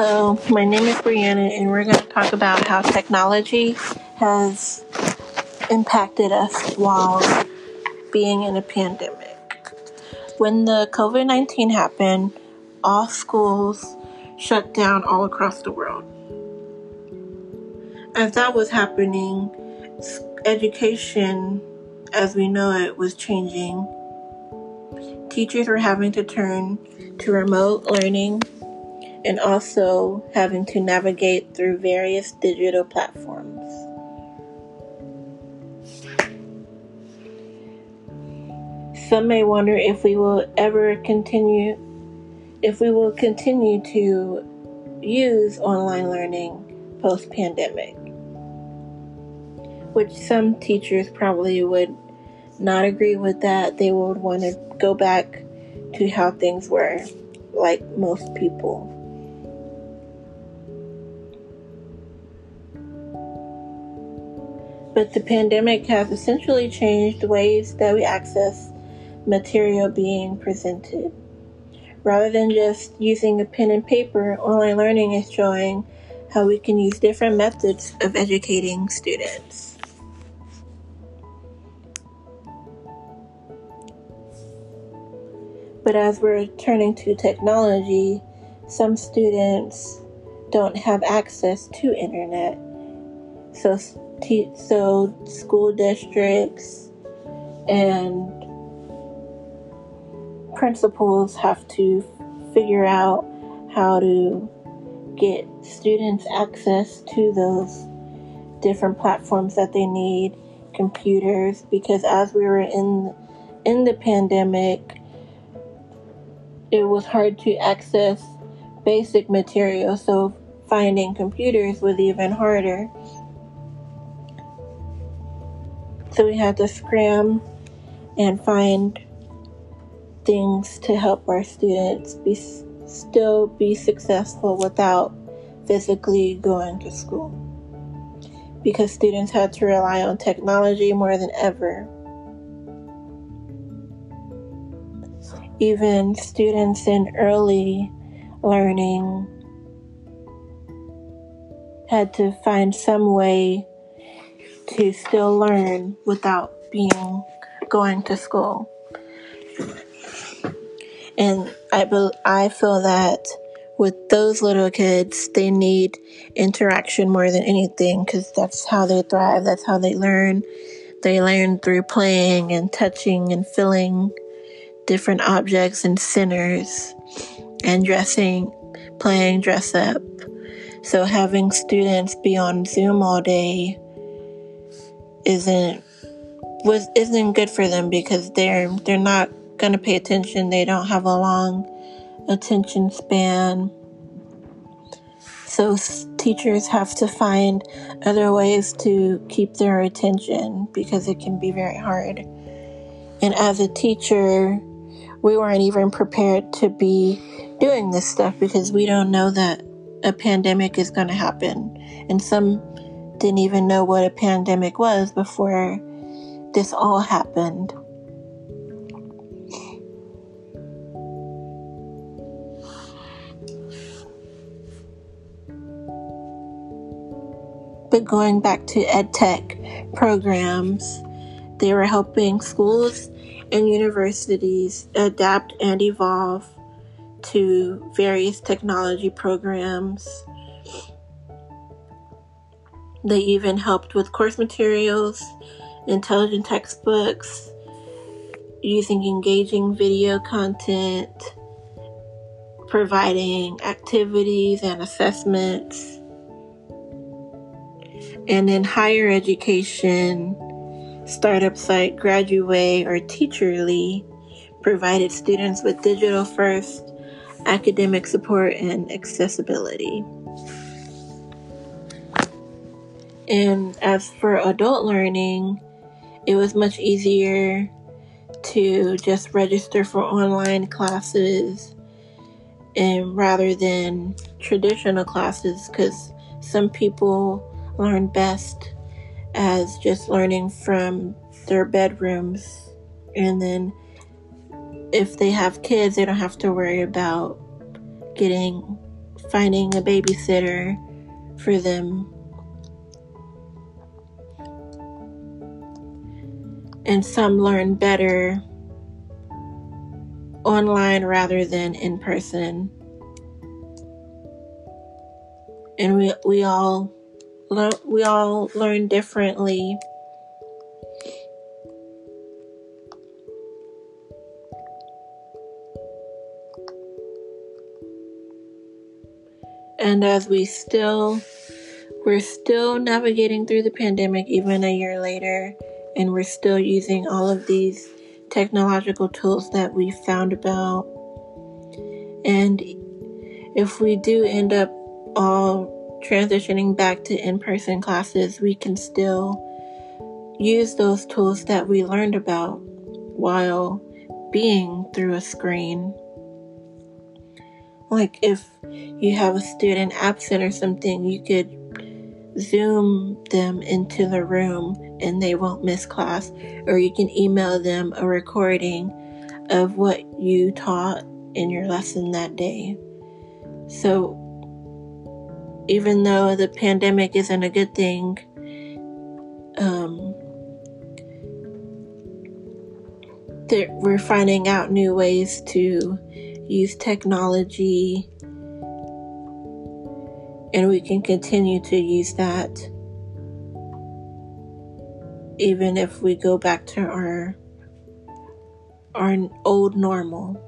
Hello, my name is Brianna, and we're going to talk about how technology has impacted us while being in a pandemic. When the COVID 19 happened, all schools shut down all across the world. As that was happening, education as we know it was changing. Teachers were having to turn to remote learning and also having to navigate through various digital platforms. Some may wonder if we will ever continue if we will continue to use online learning post pandemic, which some teachers probably would not agree with that. They would want to go back to how things were, like most people. But the pandemic has essentially changed the ways that we access material being presented. Rather than just using a pen and paper, online learning is showing how we can use different methods of educating students. But as we're turning to technology, some students don't have access to internet. So, so school districts and principals have to figure out how to get students access to those different platforms that they need computers because as we were in in the pandemic it was hard to access basic materials so finding computers was even harder so we had to scram and find things to help our students be still be successful without physically going to school because students had to rely on technology more than ever. Even students in early learning had to find some way to still learn without being going to school. And I, be, I feel that with those little kids, they need interaction more than anything because that's how they thrive. That's how they learn. They learn through playing and touching and feeling different objects and centers and dressing, playing dress up. So having students be on Zoom all day isn't was isn't good for them because they're they're not going to pay attention. They don't have a long attention span. So teachers have to find other ways to keep their attention because it can be very hard. And as a teacher, we weren't even prepared to be doing this stuff because we don't know that a pandemic is going to happen. And some didn't even know what a pandemic was before this all happened. But going back to EdTech programs, they were helping schools and universities adapt and evolve to various technology programs. They even helped with course materials, intelligent textbooks, using engaging video content, providing activities and assessments and in higher education, startups like Graduate or Teacherly provided students with digital first academic support and accessibility. And as for adult learning, it was much easier to just register for online classes and rather than traditional classes because some people learn best as just learning from their bedrooms. And then if they have kids, they don't have to worry about getting finding a babysitter for them. And some learn better online rather than in person. And we, we all learn we all learn differently. And as we still, we're still navigating through the pandemic even a year later, and we're still using all of these technological tools that we found about. And if we do end up all transitioning back to in person classes, we can still use those tools that we learned about while being through a screen. Like if you have a student absent or something, you could zoom them into the room and they won't miss class, or you can email them a recording of what you taught in your lesson that day. So, even though the pandemic isn't a good thing, um, we're finding out new ways to use technology and we can continue to use that even if we go back to our our old normal